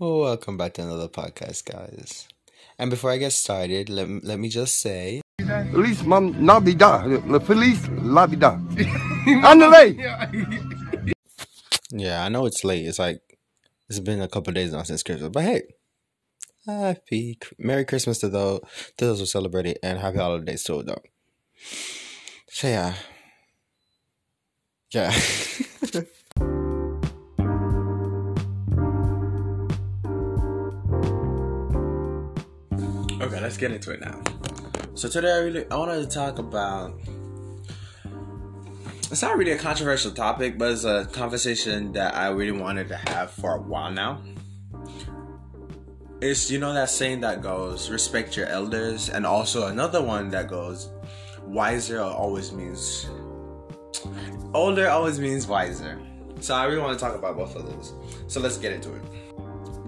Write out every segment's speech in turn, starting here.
Welcome back to another podcast, guys. And before I get started, let, let me just say Police mom nabida. The police labida. Andale. Yeah, I know it's late. It's like it's been a couple days now since Christmas, but hey, happy Merry Christmas to those to those who celebrate it, and happy holidays to them. So yeah, yeah. let's get into it now. So today, I really I wanted to talk about. It's not really a controversial topic, but it's a conversation that I really wanted to have for a while now. It's you know that saying that goes respect your elders, and also another one that goes wiser always means older always means wiser. So I really want to talk about both of those. So let's get into it.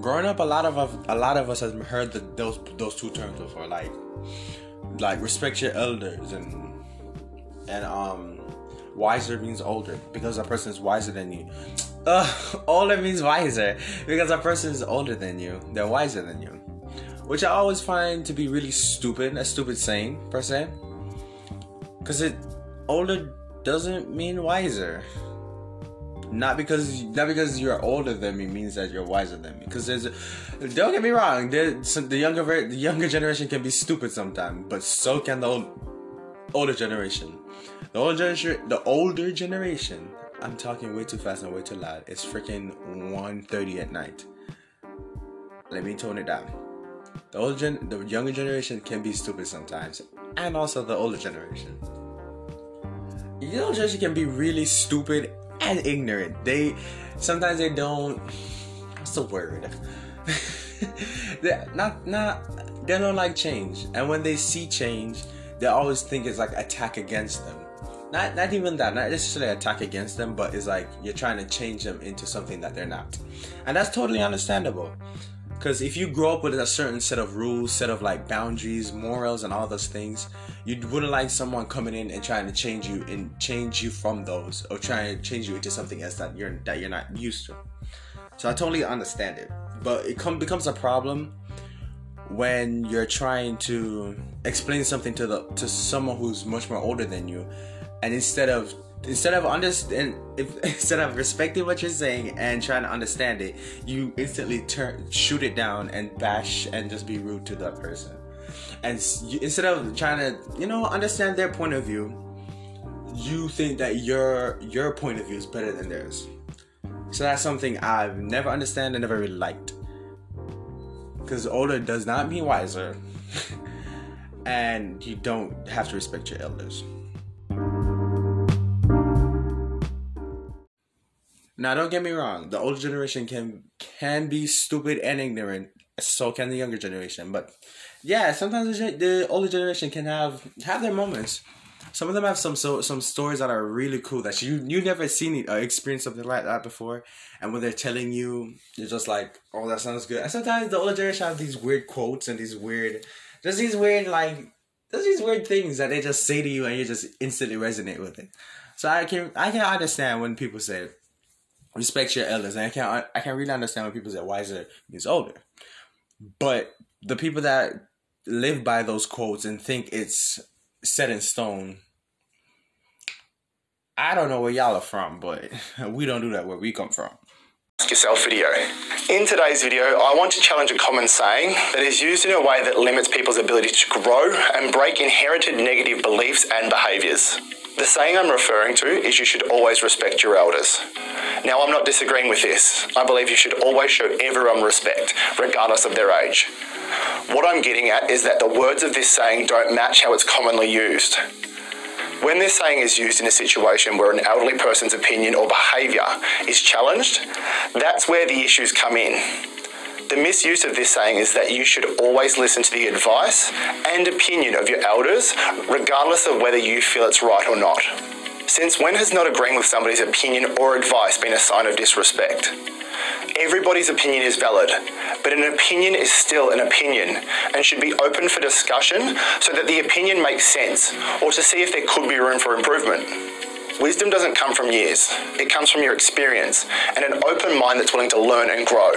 Growing up, a lot of us, a lot of us have heard the, those those two terms before, like like respect your elders and and um wiser means older because a person is wiser than you. Uh, older means wiser because a person is older than you. They're wiser than you, which I always find to be really stupid. A stupid saying per se, because it older doesn't mean wiser. Not because not because you're older than me means that you're wiser than me. Because there's, don't get me wrong, there's, the younger the younger generation can be stupid sometimes, but so can the old, older generation. The older generation, the older generation. I'm talking way too fast and way too loud. It's freaking 1.30 at night. Let me tone it down. The older gen, the younger generation can be stupid sometimes, and also the older generation. The younger generation can be really stupid and ignorant. They sometimes they don't. What's the word? they not not they don't like change, and when they see change, they always think it's like attack against them. Not not even that, not necessarily attack against them, but it's like you're trying to change them into something that they're not, and that's totally understandable. Because if you grow up with a certain set of rules, set of like boundaries, morals, and all those things, you wouldn't like someone coming in and trying to change you and change you from those, or trying to change you into something else that you're that you're not used to. So I totally understand it, but it come, becomes a problem when you're trying to explain something to the to someone who's much more older than you, and instead of instead of understand if, instead of respecting what you're saying and trying to understand it you instantly turn shoot it down and bash and just be rude to that person. And you, instead of trying to you know understand their point of view you think that your your point of view is better than theirs. So that's something i've never understand and never really liked. Because older does not mean wiser. And you don't have to respect your elders Now, don't get me wrong. The older generation can can be stupid and ignorant. So can the younger generation. But yeah, sometimes the, the older generation can have have their moments. Some of them have some so some stories that are really cool that you you never seen or experienced something like that before. And when they're telling you, you're just like, oh, that sounds good. And sometimes the older generation have these weird quotes and these weird, just these weird like, just these weird things that they just say to you and you just instantly resonate with it. So I can I can understand when people say respect your elders. And I can't I can't really understand when people say wiser means older. But the people that live by those quotes and think it's set in stone, I don't know where y'all are from, but we don't do that where we come from. Ask yourself video. In today's video, I want to challenge a common saying that is used in a way that limits people's ability to grow and break inherited negative beliefs and behaviours. The saying I'm referring to is you should always respect your elders. Now, I'm not disagreeing with this. I believe you should always show everyone respect, regardless of their age. What I'm getting at is that the words of this saying don't match how it's commonly used. When this saying is used in a situation where an elderly person's opinion or behaviour is challenged, that's where the issues come in. The misuse of this saying is that you should always listen to the advice and opinion of your elders, regardless of whether you feel it's right or not. Since when has not agreeing with somebody's opinion or advice been a sign of disrespect? Everybody's opinion is valid, but an opinion is still an opinion and should be open for discussion so that the opinion makes sense or to see if there could be room for improvement. Wisdom doesn't come from years, it comes from your experience and an open mind that's willing to learn and grow.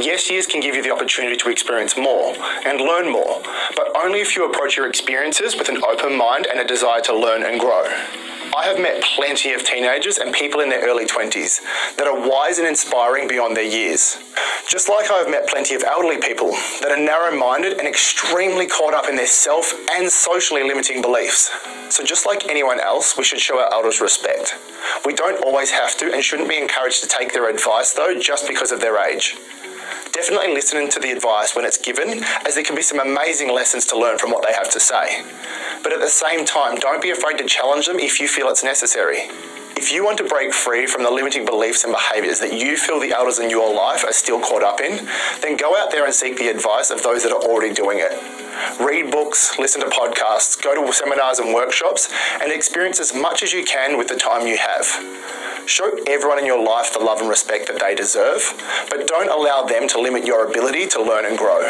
Yes, years can give you the opportunity to experience more and learn more, but only if you approach your experiences with an open mind and a desire to learn and grow. I have met plenty of teenagers and people in their early 20s that are wise and inspiring beyond their years. Just like I have met plenty of elderly people that are narrow minded and extremely caught up in their self and socially limiting beliefs. So, just like anyone else, we should show our elders respect. We don't always have to and shouldn't be encouraged to take their advice though just because of their age. Definitely listen to the advice when it's given, as there can be some amazing lessons to learn from what they have to say. But at the same time, don't be afraid to challenge them if you feel it's necessary. If you want to break free from the limiting beliefs and behaviours that you feel the elders in your life are still caught up in, then go out there and seek the advice of those that are already doing it. Read books, listen to podcasts, go to seminars and workshops, and experience as much as you can with the time you have. Show everyone in your life the love and respect that they deserve, but don't allow them to limit your ability to learn and grow.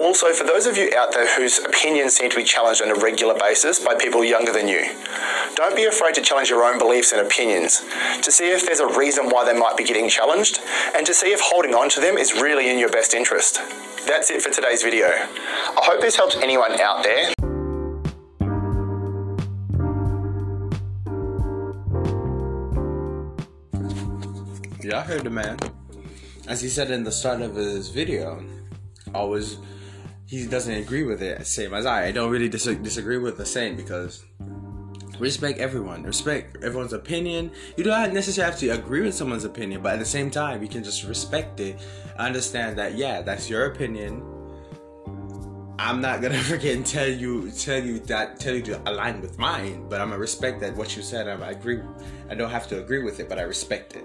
Also, for those of you out there whose opinions seem to be challenged on a regular basis by people younger than you, don't be afraid to challenge your own beliefs and opinions to see if there's a reason why they might be getting challenged and to see if holding on to them is really in your best interest. That's it for today's video. I hope this helps anyone out there Yeah, I heard the man. As he said in the start of his video, always he doesn't agree with it, same as I. I don't really dis- disagree with the same because respect everyone, respect everyone's opinion. You don't necessarily have to agree with someone's opinion, but at the same time, you can just respect it. Understand that yeah, that's your opinion. I'm not gonna and tell you tell you that tell you to align with mine, but I'm gonna respect that what you said. I'm, I agree. I don't have to agree with it, but I respect it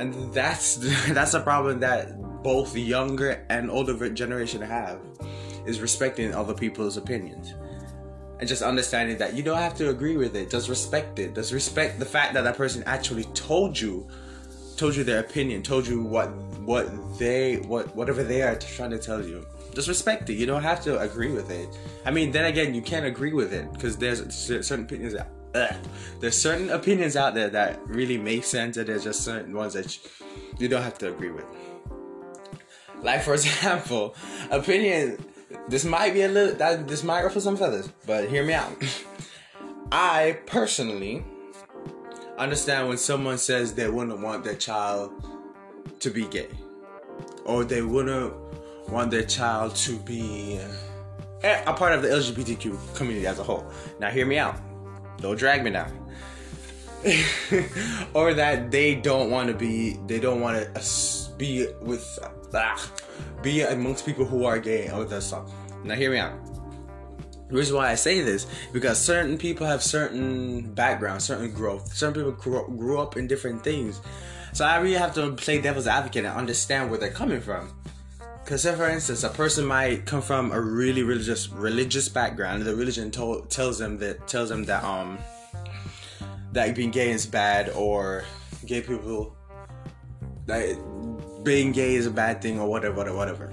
and that's that's a problem that both younger and older generation have is respecting other people's opinions and just understanding that you don't have to agree with it just respect it just respect the fact that that person actually told you told you their opinion told you what what they what whatever they are trying to tell you just respect it you don't have to agree with it i mean then again you can't agree with it because there's certain opinions that ugh. there's certain opinions out there that really make sense, and there's just certain ones that you don't have to agree with. Like for example, opinion. This might be a little that this might ruffle some feathers, but hear me out. I personally understand when someone says they wouldn't want their child to be gay, or they wouldn't want their child to be a part of the LGBTQ community as a whole. Now, hear me out don't drag me down. or that they don't want to be, they don't want to uh, be with, be amongst people who are gay or that stuff. Now, hear me out. The reason why I say this because certain people have certain backgrounds, certain growth. Certain people grew, grew up in different things, so I really have to play devil's advocate and understand where they're coming from. Because, for instance, a person might come from a really religious religious background. The religion to- tells them that tells them that um that being gay is bad, or gay people that being gay is a bad thing, or whatever, whatever, whatever.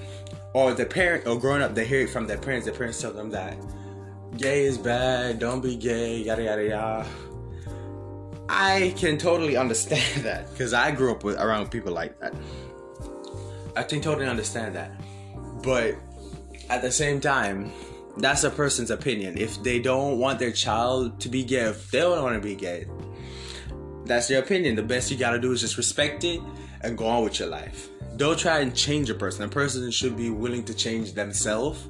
Or the parent, or growing up, they hear it from their parents. Their parents tell them that gay is bad, don't be gay, yada yada yada. I can totally understand that because I grew up with around people like that. I can totally understand that. But at the same time, that's a person's opinion. If they don't want their child to be gay, if they don't want to be gay, that's their opinion. The best you gotta do is just respect it and go on with your life. Don't try and change a person. A person should be willing to change themselves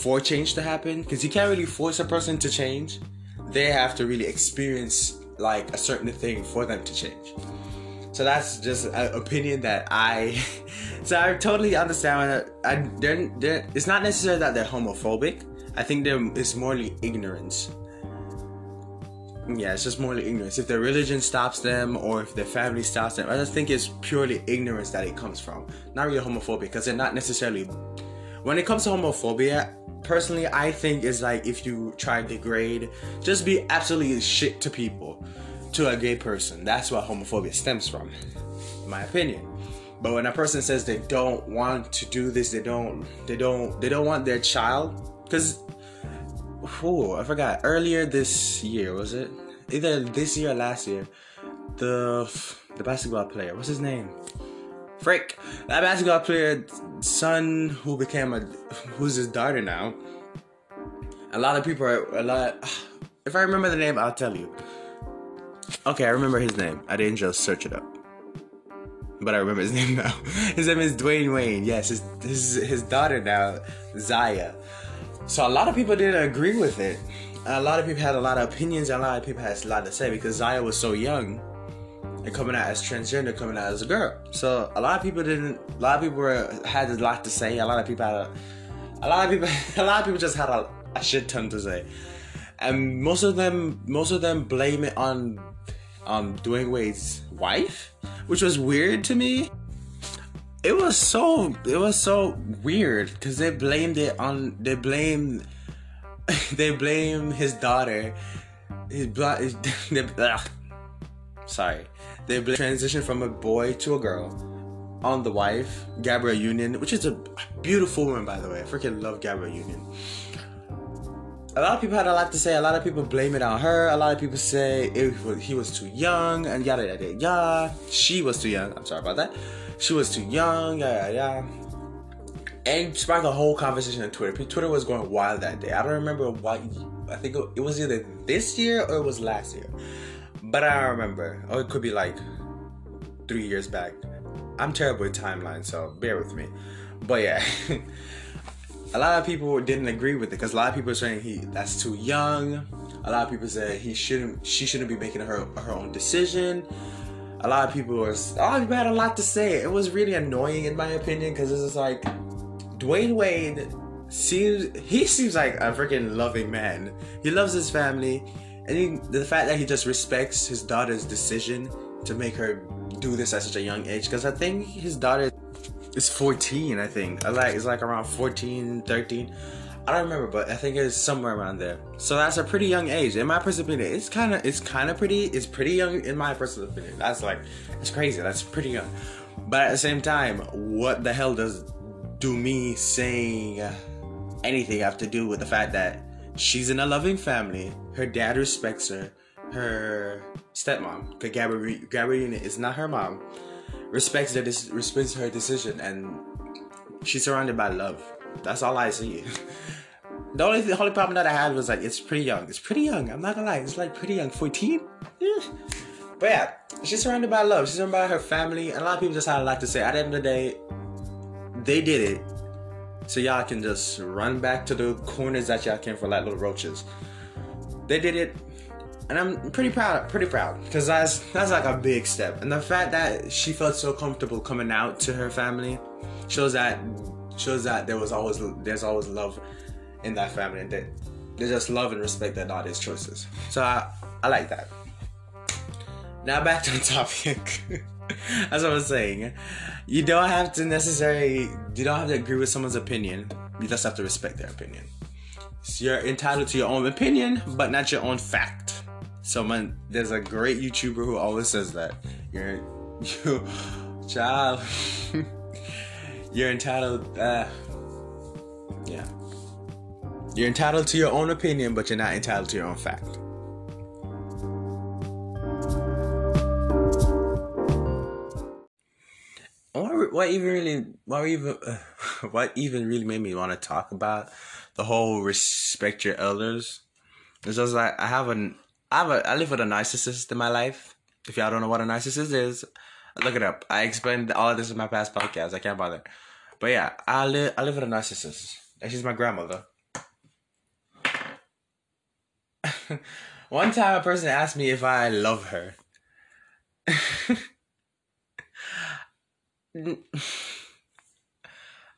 for change to happen. Because you can't really force a person to change. They have to really experience like a certain thing for them to change. So that's just an opinion that I. so I totally understand. That I they're, they're, it's not necessarily that they're homophobic. I think they're it's morely ignorance. Yeah, it's just morely ignorance. If their religion stops them or if their family stops them, I just think it's purely ignorance that it comes from. Not really homophobia because they're not necessarily. When it comes to homophobia, personally, I think it's like if you try to degrade, just be absolutely shit to people to a gay person. That's what homophobia stems from, in my opinion. But when a person says they don't want to do this, they don't, they don't, they don't want their child, because, oh, I forgot. Earlier this year was it? Either this year or last year, the the basketball player, what's his name? Frick, that basketball player son who became a who's his daughter now. A lot of people are a lot. If I remember the name, I'll tell you. Okay, I remember his name. I didn't just search it up, but I remember his name now. His name is Dwayne Wayne. Yes, his his his daughter now, Zaya. So a lot of people didn't agree with it. A lot of people had a lot of opinions, and a lot of people had a lot to say because Zaya was so young and coming out as transgender, coming out as a girl. So a lot of people didn't. A lot of people were, had a lot to say. A lot of people had a, a lot of people. A lot of people just had a, a shit ton to say, and most of them, most of them blame it on, um, Dwyane Wade's wife, which was weird to me. It was so. It was so weird because they blamed it on. They blamed. They blame his daughter. His blood. Sorry they blame, transition from a boy to a girl on the wife, Gabrielle Union, which is a beautiful woman, by the way. I freaking love Gabrielle Union. A lot of people had a lot to say. A lot of people blame it on her. A lot of people say it he was too young and yada yada yada. She was too young. I'm sorry about that. She was too young. Yada yada. And sparked a whole conversation on Twitter. Twitter was going wild that day. I don't remember why. I think it was either this year or it was last year. But I remember. Or it could be like three years back. I'm terrible with timeline, so bear with me. But yeah, a lot of people didn't agree with it because a lot of people are saying he that's too young. A lot of people say he shouldn't, she shouldn't be making her her own decision. A lot of people lot of people had a lot to say. It was really annoying in my opinion because it's just like Dwyane Wade seems he seems like a freaking loving man. He loves his family and he, the fact that he just respects his daughter's decision to make her do this at such a young age because i think his daughter is 14 i think like it's like around 14 13 i don't remember but i think it's somewhere around there so that's a pretty young age in my personal opinion it's kind of it's kind of pretty it's pretty young in my personal opinion that's like it's crazy that's pretty young but at the same time what the hell does do me saying anything have to do with the fact that she's in a loving family. Her dad respects her. Her stepmom, because Gabrielle is not her mom, respects her respects her decision, and she's surrounded by love. That's all I see. the only the only problem that I had was like it's pretty young. It's pretty young. I'm not gonna lie. It's like pretty young. 14. Yeah. But yeah, she's surrounded by love. She's surrounded by her family, and a lot of people just had a lot to say. At the end of the day, they did it so y'all can just run back to the corners that y'all came for like little roaches. They did it, and I'm pretty proud, pretty proud, because that's that's like a big step. And the fact that she felt so comfortable coming out to her family shows that shows that there was always there's always love in that family, and that they just love and respect their daughter's choices. So I I like that. Now back to the topic. As I was saying, you don't have to necessarily, you don't have to agree with someone's opinion. You just have to respect their opinion. So you're entitled to your own opinion, but not your own fact. Someone, there's a great YouTuber who always says that. You're, you, child, you're entitled, uh, yeah. You're entitled to your own opinion, but you're not entitled to your own fact. what even really what even uh, what even really made me want to talk about the whole respect your elders it's just like I have an I have a I live with a narcissist in my life. If y'all don't know what a narcissist is, look it up. I explained all of this in my past podcast. I can't bother. But yeah, I live I live with a narcissist. And she's my grandmother. One time a person asked me if I love her.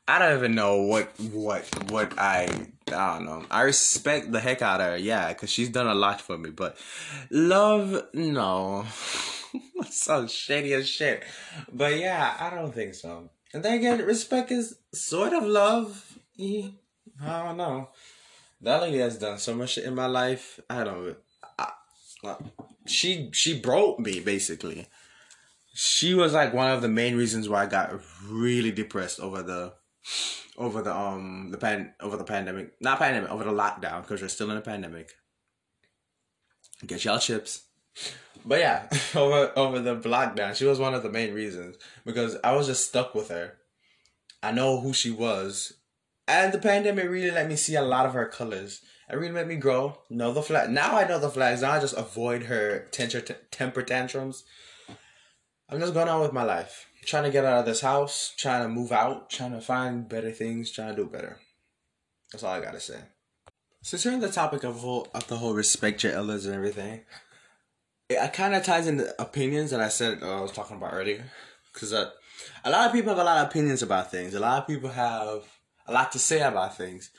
I don't even know what what what I I don't know. I respect the heck out of her, yeah, because she's done a lot for me. But love, no, so shady as shit. But yeah, I don't think so. And then again, respect is sort of love. I don't know. That lady has done so much in my life. I don't. I, she she broke me basically she was like one of the main reasons why I got really depressed over the over the um the pan over the pandemic not pandemic over the lockdown because we're still in a pandemic get y'all chips But yeah, over over the lockdown, she was one of the main reasons because I was just stuck with her. I know who she was, and the pandemic really let me see a lot of her colors. It really made me grow, know the flag. Now I know the flags. Now I just avoid her temper temper tantrums. I'm just going on with my life, trying to get out of this house, trying to move out, trying to find better things, trying to do better. That's all I gotta say. Since we're on the topic of whole of the whole respect your elders and everything, it, kind of ties into the opinions that I said uh, I was talking about earlier, because uh, a lot of people have a lot of opinions about things. A lot of people have a lot to say about things,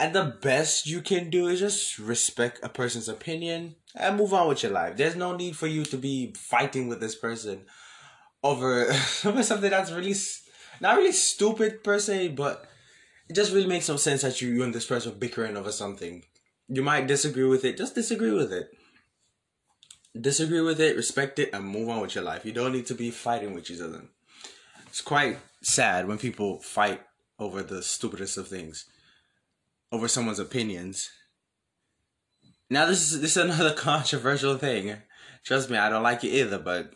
and the best you can do is just respect a person's opinion and move on with your life. There's no need for you to be fighting with this person over over something that's really not really stupid per se, but it just really makes no sense that you, you and this person bickering over something. You might disagree with it, just disagree with it. Disagree with it, respect it, and move on with your life. You don't need to be fighting with each other. It's quite sad when people fight over the stupidest of things, over someone's opinions. Now this is this is another controversial thing. Trust me, I don't like it either, but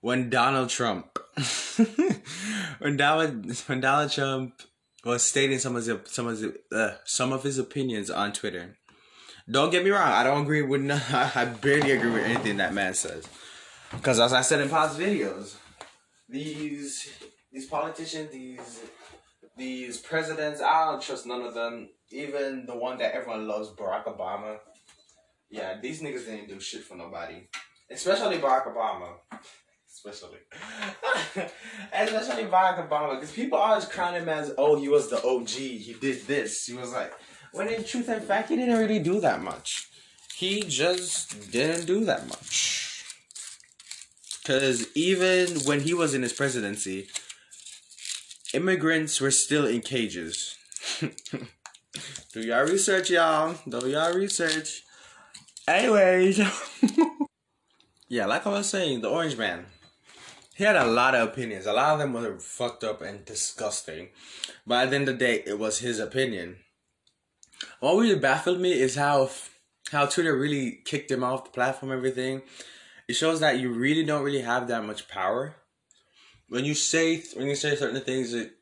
when Donald Trump when Donald when Donald Trump was stating some of his some of his, uh, some of his opinions on Twitter. Don't get me wrong, I don't agree with no, I barely agree with anything that man says. Because as I said in past videos, these these politicians, these these presidents, I don't trust none of them. Even the one that everyone loves, Barack Obama. Yeah, these niggas didn't do shit for nobody. Especially Barack Obama especially, especially Barack Obama, because people always crown him as, oh, he was the OG, he did this, he was like, when in truth and fact, he didn't really do that much. He just didn't do that much. Because even when he was in his presidency, immigrants were still in cages. do y'all research, y'all. Do y'all research. Anyways. yeah, like I was saying, the Orange Man he had a lot of opinions. A lot of them were fucked up and disgusting. But at the end of the day, it was his opinion. What really baffled me is how how Twitter really kicked him off the platform. Everything. It shows that you really don't really have that much power. When you say when you say certain things, it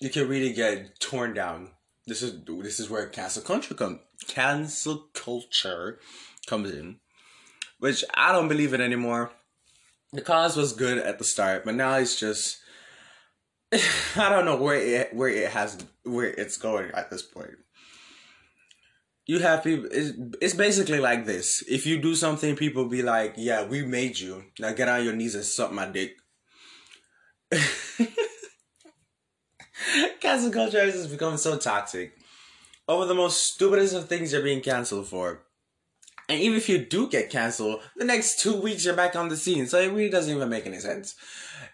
you can really get torn down. This is this is where cancel culture come cancel culture comes in, which I don't believe it anymore the cause was good at the start, but now it's just I don't know where it where it has where it's going at this point. You have people. It's, it's basically like this. If you do something, people be like, "Yeah, we made you. Now get on your knees and suck my dick." Cancel culture has become so toxic. Over the most stupidest of things you're being canceled for. And even if you do get canceled, the next two weeks you're back on the scene. So it really doesn't even make any sense.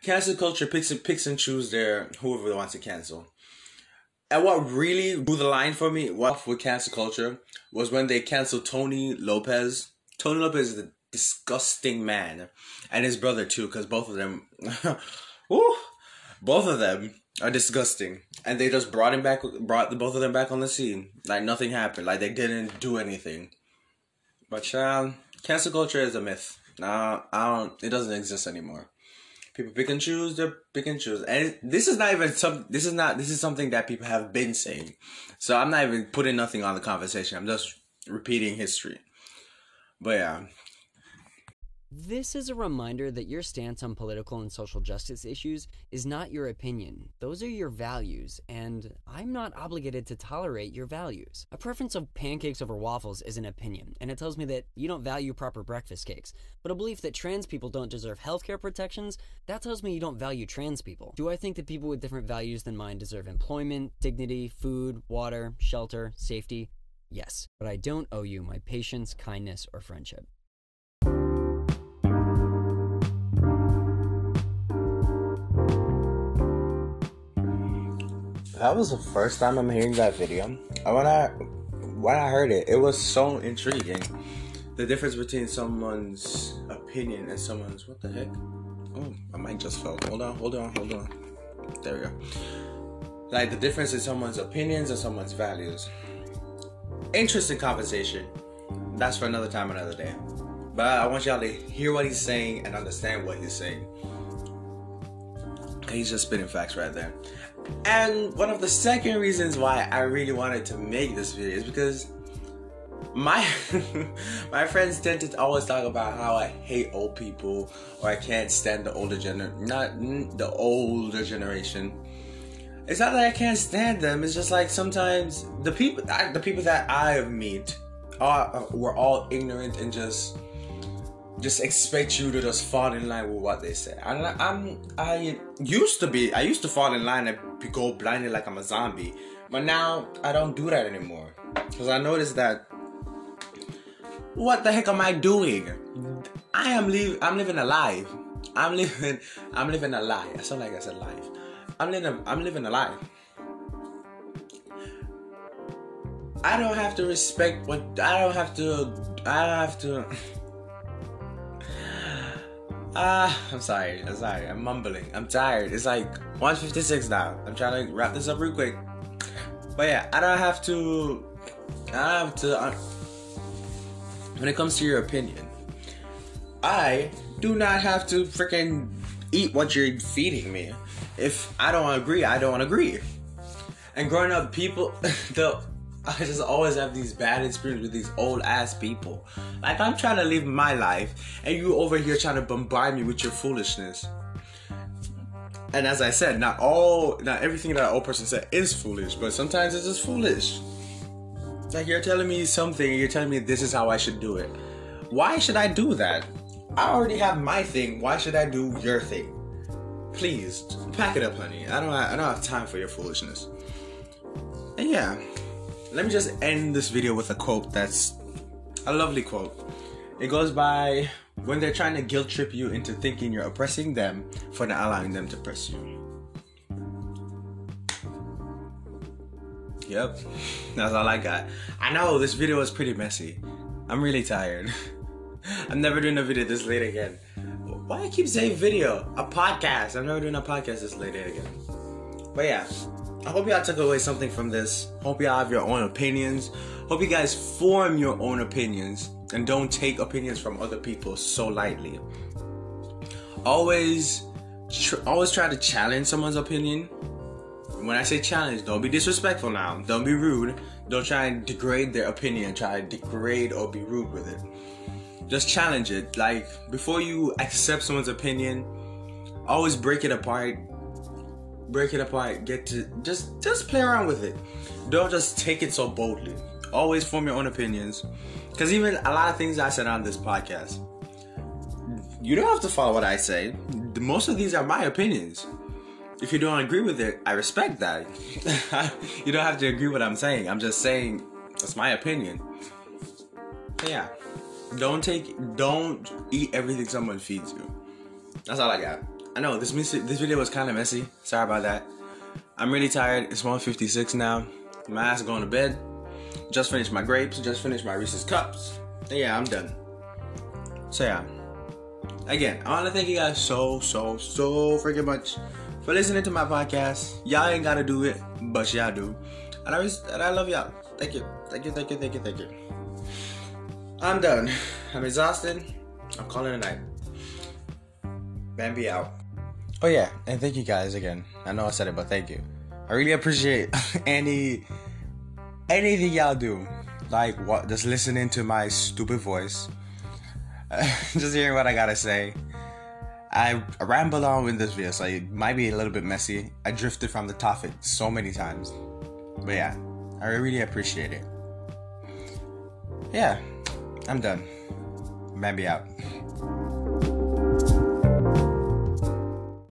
Cancel culture picks and picks and choose their whoever they want to cancel. And what really drew the line for me, what with cancel culture, was when they canceled Tony Lopez. Tony Lopez is a disgusting man, and his brother too, because both of them, both of them are disgusting. And they just brought him back, brought the both of them back on the scene, like nothing happened, like they didn't do anything. But um, cancel culture is a myth. Nah, I don't. It doesn't exist anymore. People pick and choose. They pick and choose, and this is not even some. This is not. This is something that people have been saying. So I'm not even putting nothing on the conversation. I'm just repeating history. But yeah, this is a reminder that your stance on political and social justice issues is not your opinion. Those are your values, and I'm not obligated to tolerate your values. A preference of pancakes over waffles is an opinion, and it tells me that you don't value proper breakfast cakes. But a belief that trans people don't deserve healthcare protections, that tells me you don't value trans people. Do I think that people with different values than mine deserve employment, dignity, food, water, shelter, safety? Yes, but I don't owe you my patience, kindness, or friendship. That was the first time I'm hearing that video. When I when I heard it, it was so intriguing. The difference between someone's opinion and someone's what the heck? Oh, my mic just fell. Hold on, hold on, hold on. There we go. Like the difference in someone's opinions and someone's values. Interesting conversation. That's for another time, another day. But I want y'all to hear what he's saying and understand what he's saying. He's just spitting facts right there. And one of the second reasons why I really wanted to make this video is because my my friends tend to always talk about how I hate old people or I can't stand the older gener not the older generation. It's not that I can't stand them. It's just like sometimes the people the people that I meet are were all ignorant and just just expect you to just fall in line with what they say. I'm I used to be I used to fall in line and go blindly like I'm a zombie, but now I don't do that anymore because I noticed that what the heck am I doing? I am live. I'm living a life. I'm living. I'm living a lie. I sound like I said life. I'm living. I'm living a lie. I don't have to respect what. I don't have to. I don't have to. Ah, uh, I'm sorry. I'm sorry. I'm mumbling. I'm tired. It's like 1:56 now. I'm trying to wrap this up real quick. But yeah, I don't have to. I don't have to. Uh, when it comes to your opinion, I do not have to freaking eat what you're feeding me. If I don't agree, I don't agree. And growing up, people, the I just always have these bad experiences with these old ass people. Like I'm trying to live my life, and you over here trying to bombard me with your foolishness. And as I said, not all, not everything that an old person said is foolish, but sometimes it's just foolish. Like you're telling me something, you're telling me this is how I should do it. Why should I do that? I already have my thing. Why should I do your thing? Please pack it up, honey. I don't. I don't have time for your foolishness. And yeah, let me just end this video with a quote that's a lovely quote. It goes by when they're trying to guilt trip you into thinking you're oppressing them for not allowing them to oppress you. Yep, that's all I got. I know this video is pretty messy. I'm really tired. I'm never doing a video this late again. Why I keep saying video? A podcast. I'm never doing a podcast this late again. But yeah, I hope y'all took away something from this. Hope y'all have your own opinions. Hope you guys form your own opinions and don't take opinions from other people so lightly. Always, tr- always try to challenge someone's opinion when I say challenge, don't be disrespectful now. Don't be rude. Don't try and degrade their opinion. Try to degrade or be rude with it. Just challenge it. Like before you accept someone's opinion, always break it apart. Break it apart. Get to just just play around with it. Don't just take it so boldly. Always form your own opinions. Because even a lot of things I said on this podcast, you don't have to follow what I say. Most of these are my opinions if you don't agree with it, I respect that. you don't have to agree with what I'm saying. I'm just saying that's my opinion. Yeah. Don't take don't eat everything someone feeds you. That's all I got. I know this this video was kind of messy. Sorry about that. I'm really tired. It's 1:56 now. My ass going to bed. Just finished my grapes. Just finished my Reese's cups. And yeah, I'm done. So yeah. Again, I want to thank you guys so so so freaking much for listening to my podcast. Y'all ain't gotta do it, but y'all do. And I, and I love y'all. Thank you. Thank you, thank you, thank you, thank you. I'm done. I'm exhausted. I'm calling it a night. Bambi out. Oh yeah, and thank you guys again. I know I said it, but thank you. I really appreciate any anything y'all do. Like what just listening to my stupid voice. just hearing what I gotta say. I rambled on with this video, so it might be a little bit messy. I drifted from the topic so many times. But yeah, I really appreciate it. Yeah, I'm done. Bambi out.